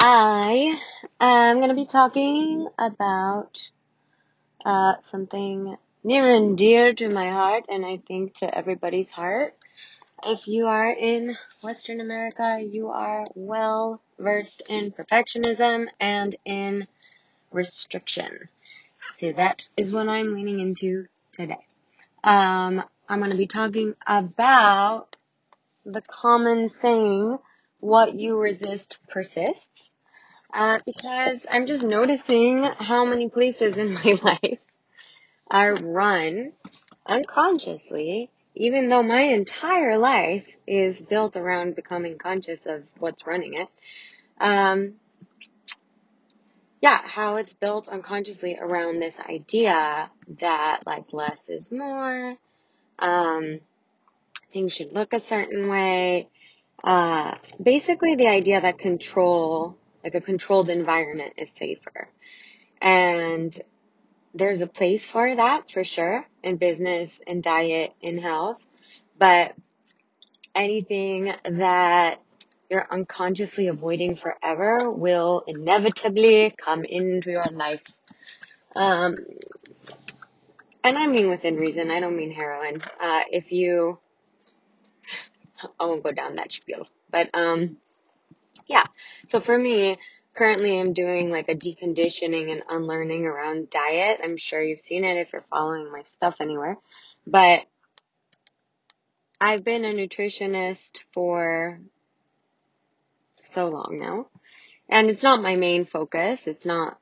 I am going to be talking about uh, something near and dear to my heart, and I think to everybody's heart. If you are in Western America, you are well versed in perfectionism and in restriction. So that is what I'm leaning into today. Um, I'm going to be talking about the common saying, what you resist persists. Uh, because I'm just noticing how many places in my life are run unconsciously, even though my entire life is built around becoming conscious of what's running it. Um, yeah, how it's built unconsciously around this idea that like less is more, um, things should look a certain way. Uh, basically the idea that control, like a controlled environment is safer. And there's a place for that for sure in business, in diet, in health. But anything that you're unconsciously avoiding forever will inevitably come into your life. Um, and I mean within reason. I don't mean heroin. Uh, if you, I won't go down that spiel, but, um, yeah. So for me, currently I'm doing like a deconditioning and unlearning around diet. I'm sure you've seen it if you're following my stuff anywhere. But I've been a nutritionist for so long now. And it's not my main focus. It's not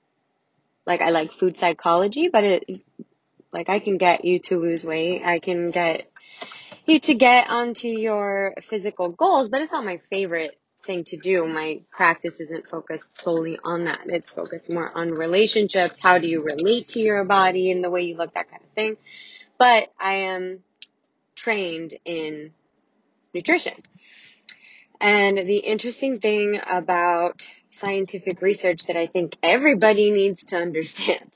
like I like food psychology, but it, like I can get you to lose weight. I can get you to get onto your physical goals, but it's not my favorite thing to do. My practice isn't focused solely on that. It's focused more on relationships. How do you relate to your body and the way you look, that kind of thing. But I am trained in nutrition. And the interesting thing about scientific research that I think everybody needs to understand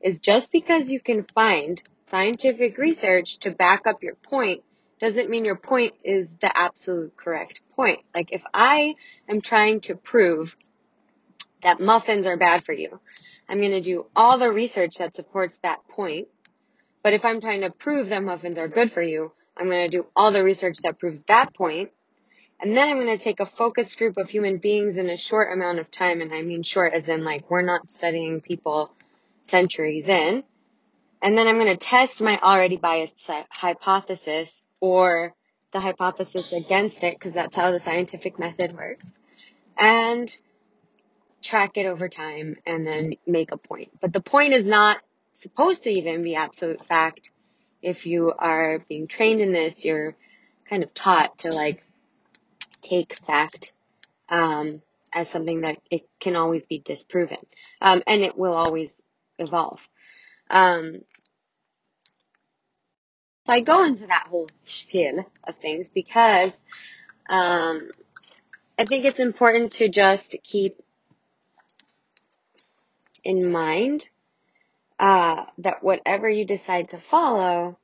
is just because you can find scientific research to back up your point doesn't mean your point is the absolute correct point. Like if I am trying to prove that muffins are bad for you, I'm going to do all the research that supports that point. But if I'm trying to prove that muffins are good for you, I'm going to do all the research that proves that point. and then I'm going to take a focus group of human beings in a short amount of time. And I mean short as in like we're not studying people centuries in. And then I'm going to test my already biased hypothesis or the hypothesis against it because that's how the scientific method works. And track it over time and then make a point. But the point is not supposed to even be absolute fact. If you are being trained in this, you're kind of taught to like take fact um, as something that it can always be disproven, um, and it will always evolve. Um, so I go into that whole spiel of things because um, I think it's important to just keep in mind uh, that whatever you decide to follow,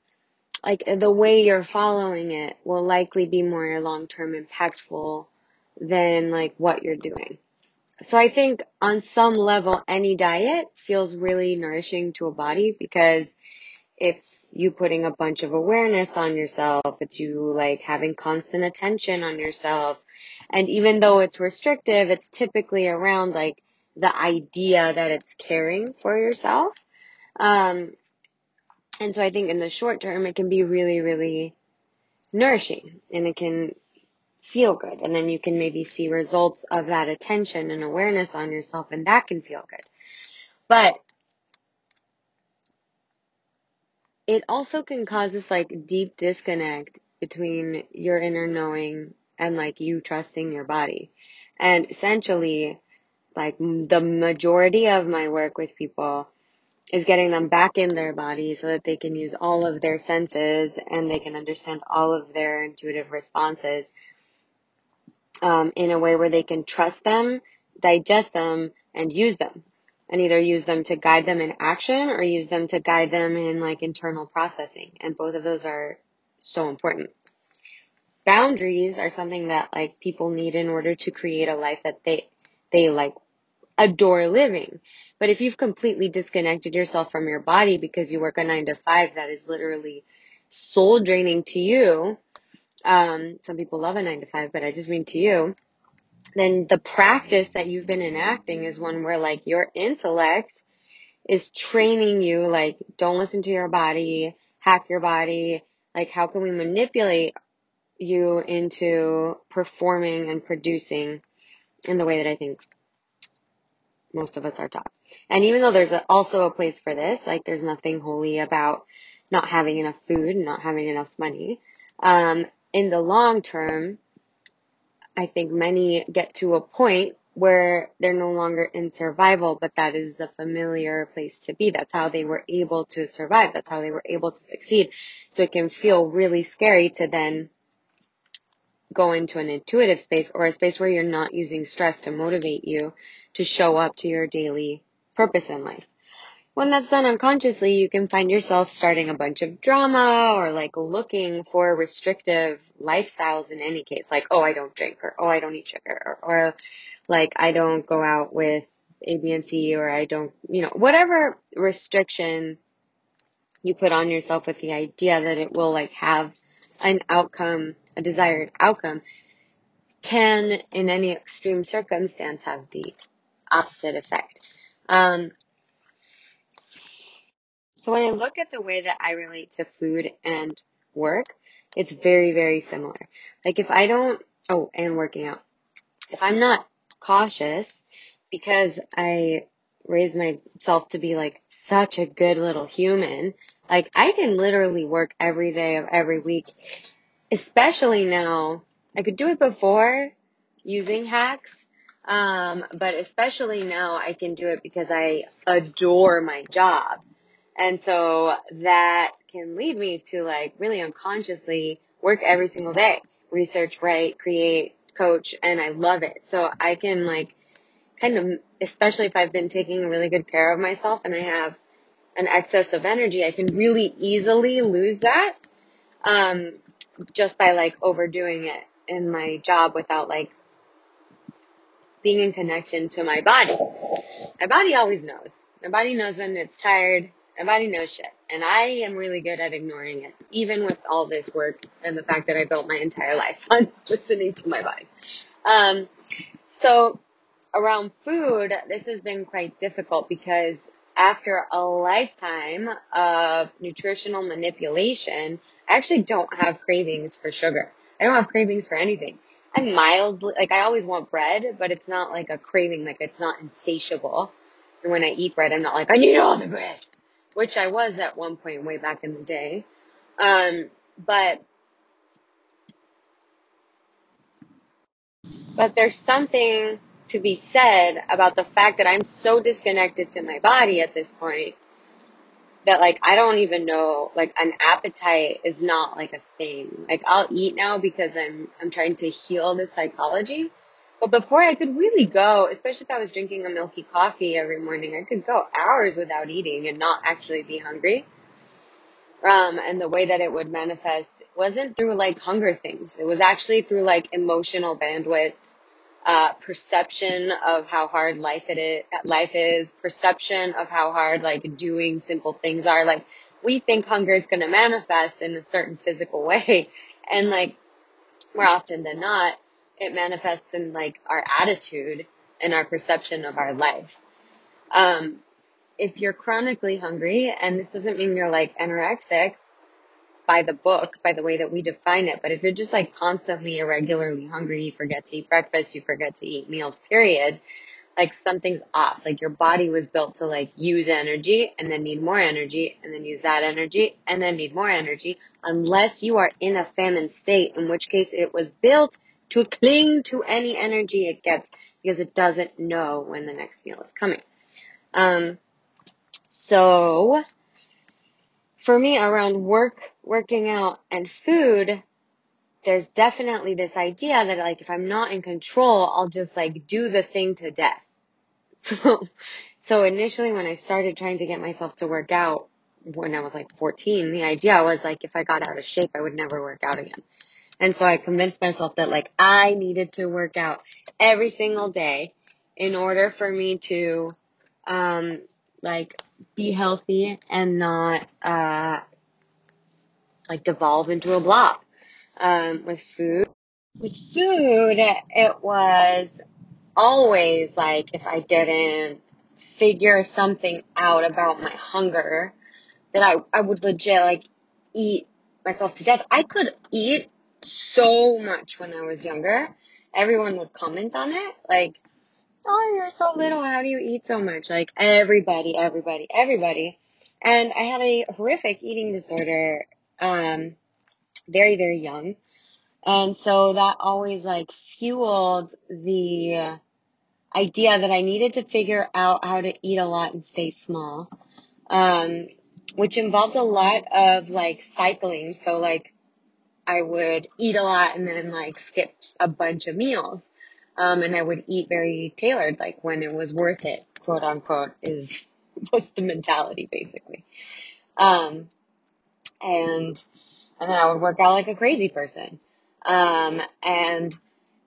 like the way you're following it, will likely be more long term impactful than like what you're doing. So I think on some level, any diet feels really nourishing to a body because it's you putting a bunch of awareness on yourself. It's you like having constant attention on yourself. And even though it's restrictive, it's typically around like the idea that it's caring for yourself. Um, and so I think in the short term, it can be really, really nourishing and it can feel good. And then you can maybe see results of that attention and awareness on yourself and that can feel good. But it also can cause this like deep disconnect between your inner knowing and like you trusting your body. And essentially, like the majority of my work with people is getting them back in their body so that they can use all of their senses and they can understand all of their intuitive responses um, in a way where they can trust them, digest them, and use them. And either use them to guide them in action or use them to guide them in like internal processing. And both of those are so important. Boundaries are something that like people need in order to create a life that they, they like adore living. But if you've completely disconnected yourself from your body because you work a nine to five that is literally soul draining to you, um, some people love a nine to five, but I just mean to you, then the practice that you've been enacting is one where like your intellect is training you, like, don't listen to your body, hack your body. Like, how can we manipulate you into performing and producing in the way that I think most of us are taught. And even though there's a, also a place for this, like there's nothing holy about not having enough food and not having enough money. Um, in the long term, I think many get to a point where they're no longer in survival, but that is the familiar place to be. That's how they were able to survive. That's how they were able to succeed. So it can feel really scary to then go into an intuitive space or a space where you're not using stress to motivate you to show up to your daily purpose in life. When that's done unconsciously, you can find yourself starting a bunch of drama or like looking for restrictive lifestyles in any case, like, oh, I don't drink or, oh, I don't eat sugar or, or like, I don't go out with A, B, and C or I don't, you know, whatever restriction you put on yourself with the idea that it will like have an outcome, a desired outcome can in any extreme circumstance have the opposite effect. Um, so when I look at the way that I relate to food and work, it's very, very similar. Like if I don't, oh, and working out. If I'm not cautious because I raise myself to be like such a good little human, like I can literally work every day of every week, especially now. I could do it before using hacks, um, but especially now I can do it because I adore my job. And so that can lead me to like really unconsciously work every single day, research, write, create, coach, and I love it. So I can like kind of, especially if I've been taking really good care of myself and I have an excess of energy, I can really easily lose that, um, just by like overdoing it in my job without like being in connection to my body. My body always knows. My body knows when it's tired. My body knows shit. And I am really good at ignoring it, even with all this work and the fact that I built my entire life on listening to my body. Um, so around food, this has been quite difficult because after a lifetime of nutritional manipulation, I actually don't have cravings for sugar. I don't have cravings for anything. I'm mildly, like I always want bread, but it's not like a craving, like it's not insatiable. And when I eat bread, I'm not like, I need all the bread, which I was at one point way back in the day. Um, but, but there's something to be said about the fact that I'm so disconnected to my body at this point that like I don't even know like an appetite is not like a thing. Like I'll eat now because I'm I'm trying to heal the psychology. But before I could really go, especially if I was drinking a milky coffee every morning, I could go hours without eating and not actually be hungry. Um, and the way that it would manifest wasn't through like hunger things. It was actually through like emotional bandwidth uh, perception of how hard life it is, life is, perception of how hard like doing simple things are. Like we think hunger is going to manifest in a certain physical way, and like more often than not, it manifests in like our attitude and our perception of our life. Um, if you're chronically hungry, and this doesn't mean you're like anorexic, by the book, by the way that we define it. But if you're just like constantly irregularly hungry, you forget to eat breakfast, you forget to eat meals, period, like something's off. Like your body was built to like use energy and then need more energy and then use that energy and then need more energy unless you are in a famine state, in which case it was built to cling to any energy it gets because it doesn't know when the next meal is coming. Um, so for me around work, working out and food, there's definitely this idea that like if I'm not in control, I'll just like do the thing to death. So, so initially when I started trying to get myself to work out when I was like 14, the idea was like if I got out of shape, I would never work out again. And so I convinced myself that like I needed to work out every single day in order for me to, um, like be healthy and not, uh, like devolve into a blob. Um, with food, with food, it was always like if I didn't figure something out about my hunger, that I, I would legit like eat myself to death. I could eat so much when I was younger. Everyone would comment on it. Like, oh, you're so little. How do you eat so much? Like, everybody, everybody, everybody. And I had a horrific eating disorder, um, very, very young. And so that always like fueled the idea that I needed to figure out how to eat a lot and stay small. Um, which involved a lot of like cycling. So like I would eat a lot and then like skip a bunch of meals. Um, and I would eat very tailored, like when it was worth it, quote unquote, is was the mentality basically. Um, and and then I would work out like a crazy person. Um, and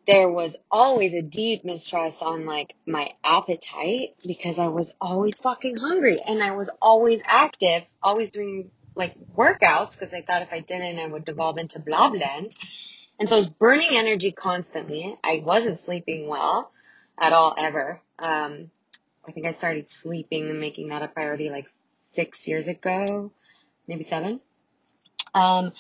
there was always a deep mistrust on like my appetite because I was always fucking hungry and I was always active, always doing like workouts because I thought if I didn't, I would devolve into blobland. And so I was burning energy constantly. I wasn't sleeping well at all ever. Um, I think I started sleeping and making that a priority like six years ago, maybe seven. Um,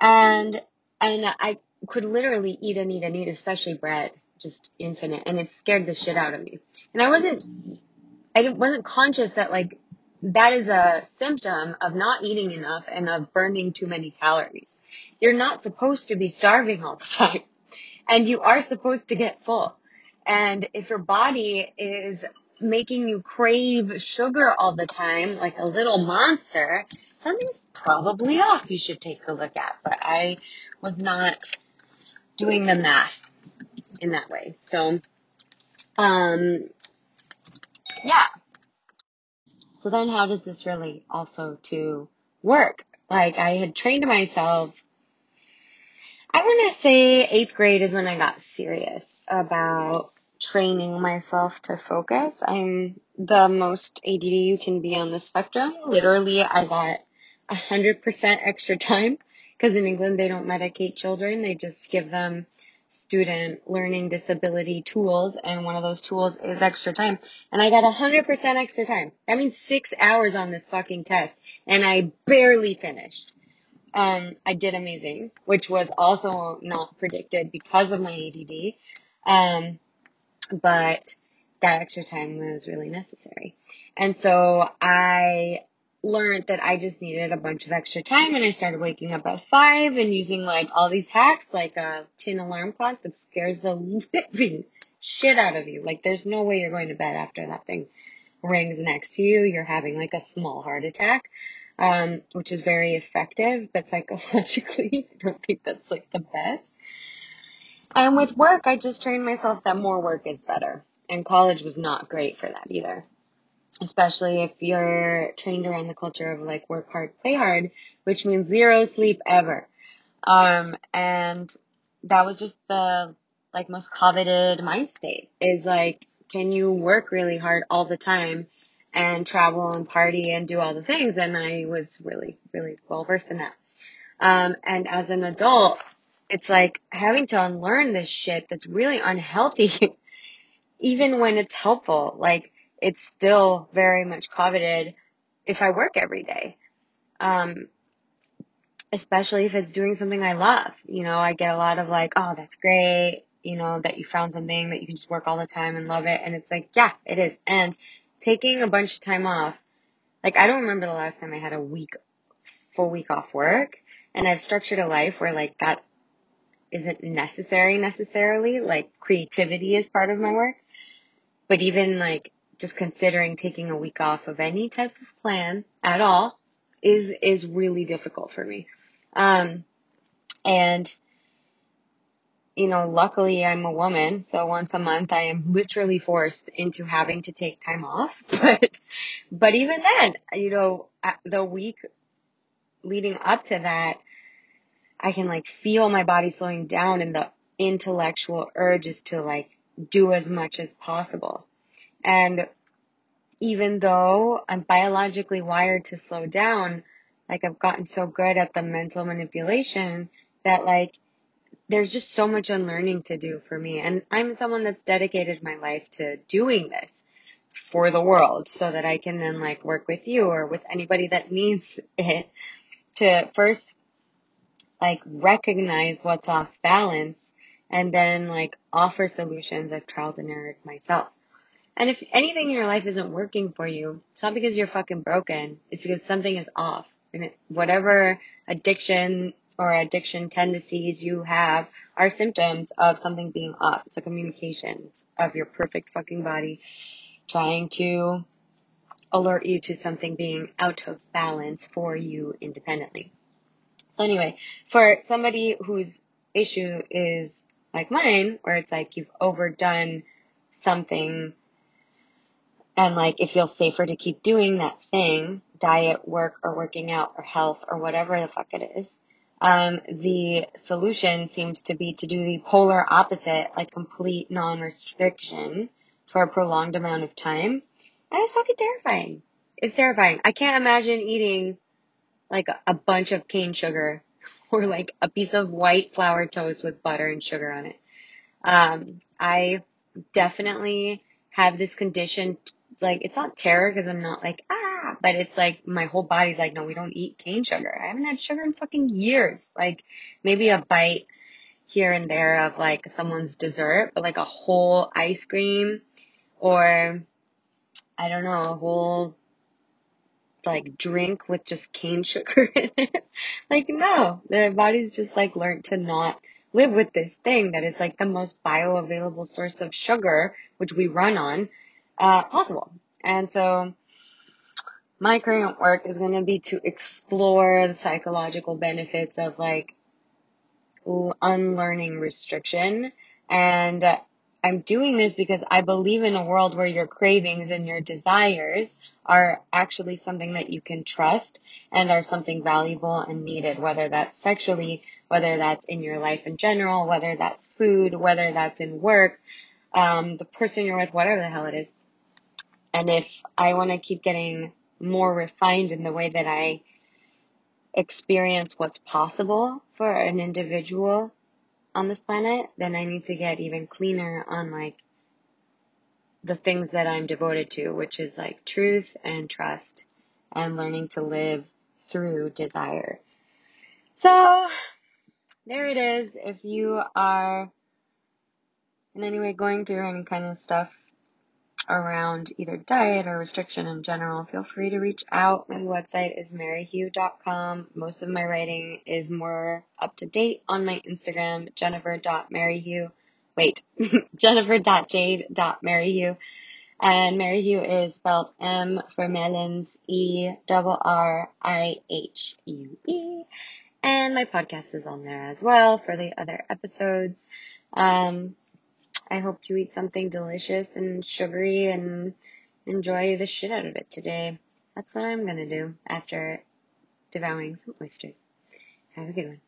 and, and I could literally eat and eat and eat, especially bread, just infinite. And it scared the shit out of me. And I wasn't, I wasn't conscious that like, that is a symptom of not eating enough and of burning too many calories. You're not supposed to be starving all the time. And you are supposed to get full. And if your body is making you crave sugar all the time, like a little monster, something's probably off you should take a look at. But I was not doing the math in that way. So, um, yeah. So then how does this relate also to work? Like I had trained myself I want to say eighth grade is when I got serious about training myself to focus. I'm the most ADD you can be on the spectrum. Literally, I got a hundred percent extra time because in England they don't medicate children. They just give them student learning disability tools and one of those tools is extra time. And I got a hundred percent extra time. That means six hours on this fucking test and I barely finished um, I did amazing, which was also not predicted because of my ADD. Um, but that extra time was really necessary. And so I learned that I just needed a bunch of extra time and I started waking up at five and using like all these hacks, like a tin alarm clock that scares the living shit out of you. Like there's no way you're going to bed after that thing rings next to you. You're having like a small heart attack um, which is very effective, but psychologically, I don't think that's like the best. And with work, I just trained myself that more work is better. And college was not great for that either. Especially if you're trained around the culture of like work hard, play hard, which means zero sleep ever. Um, and that was just the like most coveted mind state is like, can you work really hard all the time and travel and party and do all the things. And I was really, really well versed in that. Um, and as an adult, it's like having to unlearn this shit that's really unhealthy, even when it's helpful. Like it's still very much coveted if I work every day. Um, especially if it's doing something I love. You know, I get a lot of like, oh, that's great. You know, that you found something that you can just work all the time and love it. And it's like, yeah, it is. And taking a bunch of time off, like I don't remember the last time I had a week, full week off work. And I've structured a life where like that isn't necessary necessarily. Like creativity is part of my work. But even like just considering taking a week off of any type of plan at all is, is really difficult for me. Um, and you know, luckily I'm a woman, so once a month I am literally forced into having to take time off. But, but even then, you know, the week leading up to that, I can like feel my body slowing down and the intellectual urge is to like do as much as possible. And even though I'm biologically wired to slow down, like I've gotten so good at the mental manipulation that like there's just so much unlearning to do for me. And I'm someone that's dedicated my life to doing this for the world so that I can then like work with you or with anybody that needs it to first like recognize what's off balance and then like offer solutions. I've trialed and errored myself. And if anything in your life isn't working for you, it's not because you're fucking broken. It's because something is off. And whatever addiction or addiction tendencies you have are symptoms of something being off. It's a communication of your perfect fucking body trying to alert you to something being out of balance for you independently. So anyway, for somebody whose issue is like mine, where it's like you've overdone something and like it feels safer to keep doing that thing, diet, work, or working out, or health, or whatever the fuck it is, um, the solution seems to be to do the polar opposite, like complete non-restriction for a prolonged amount of time. And it's fucking terrifying. It's terrifying. I can't imagine eating like a bunch of cane sugar or like a piece of white flour toast with butter and sugar on it. Um, I definitely have this condition, like, it's not terror because I'm not like, ah, but it's like my whole body's like, no, we don't eat cane sugar. I haven't had sugar in fucking years. Like, maybe a bite here and there of like someone's dessert, but like a whole ice cream or I don't know, a whole like drink with just cane sugar in it. like no, the body's just like learned to not live with this thing that is like the most bioavailable source of sugar, which we run on, uh, possible. And so my current work is going to be to explore the psychological benefits of like unlearning restriction and I'm doing this because I believe in a world where your cravings and your desires are actually something that you can trust and are something valuable and needed, whether that's sexually, whether that's in your life in general, whether that's food, whether that's in work, um, the person you're with, whatever the hell it is. And if I want to keep getting more refined in the way that I experience what's possible for an individual on this planet, then I need to get even cleaner on like the things that I'm devoted to, which is like truth and trust and learning to live through desire. So there it is. If you are in any way going through any kind of stuff around either diet or restriction in general, feel free to reach out. My website is merrihue.com. Most of my writing is more up to date on my Instagram, jennifer.merrihue. Wait, jennifer.jade.merrihue. And Merrihue is spelled M for melons, E double R I H U E. And my podcast is on there as well for the other episodes. Um, I hope you eat something delicious and sugary and enjoy the shit out of it today. That's what I'm gonna do after devouring some oysters. Have a good one.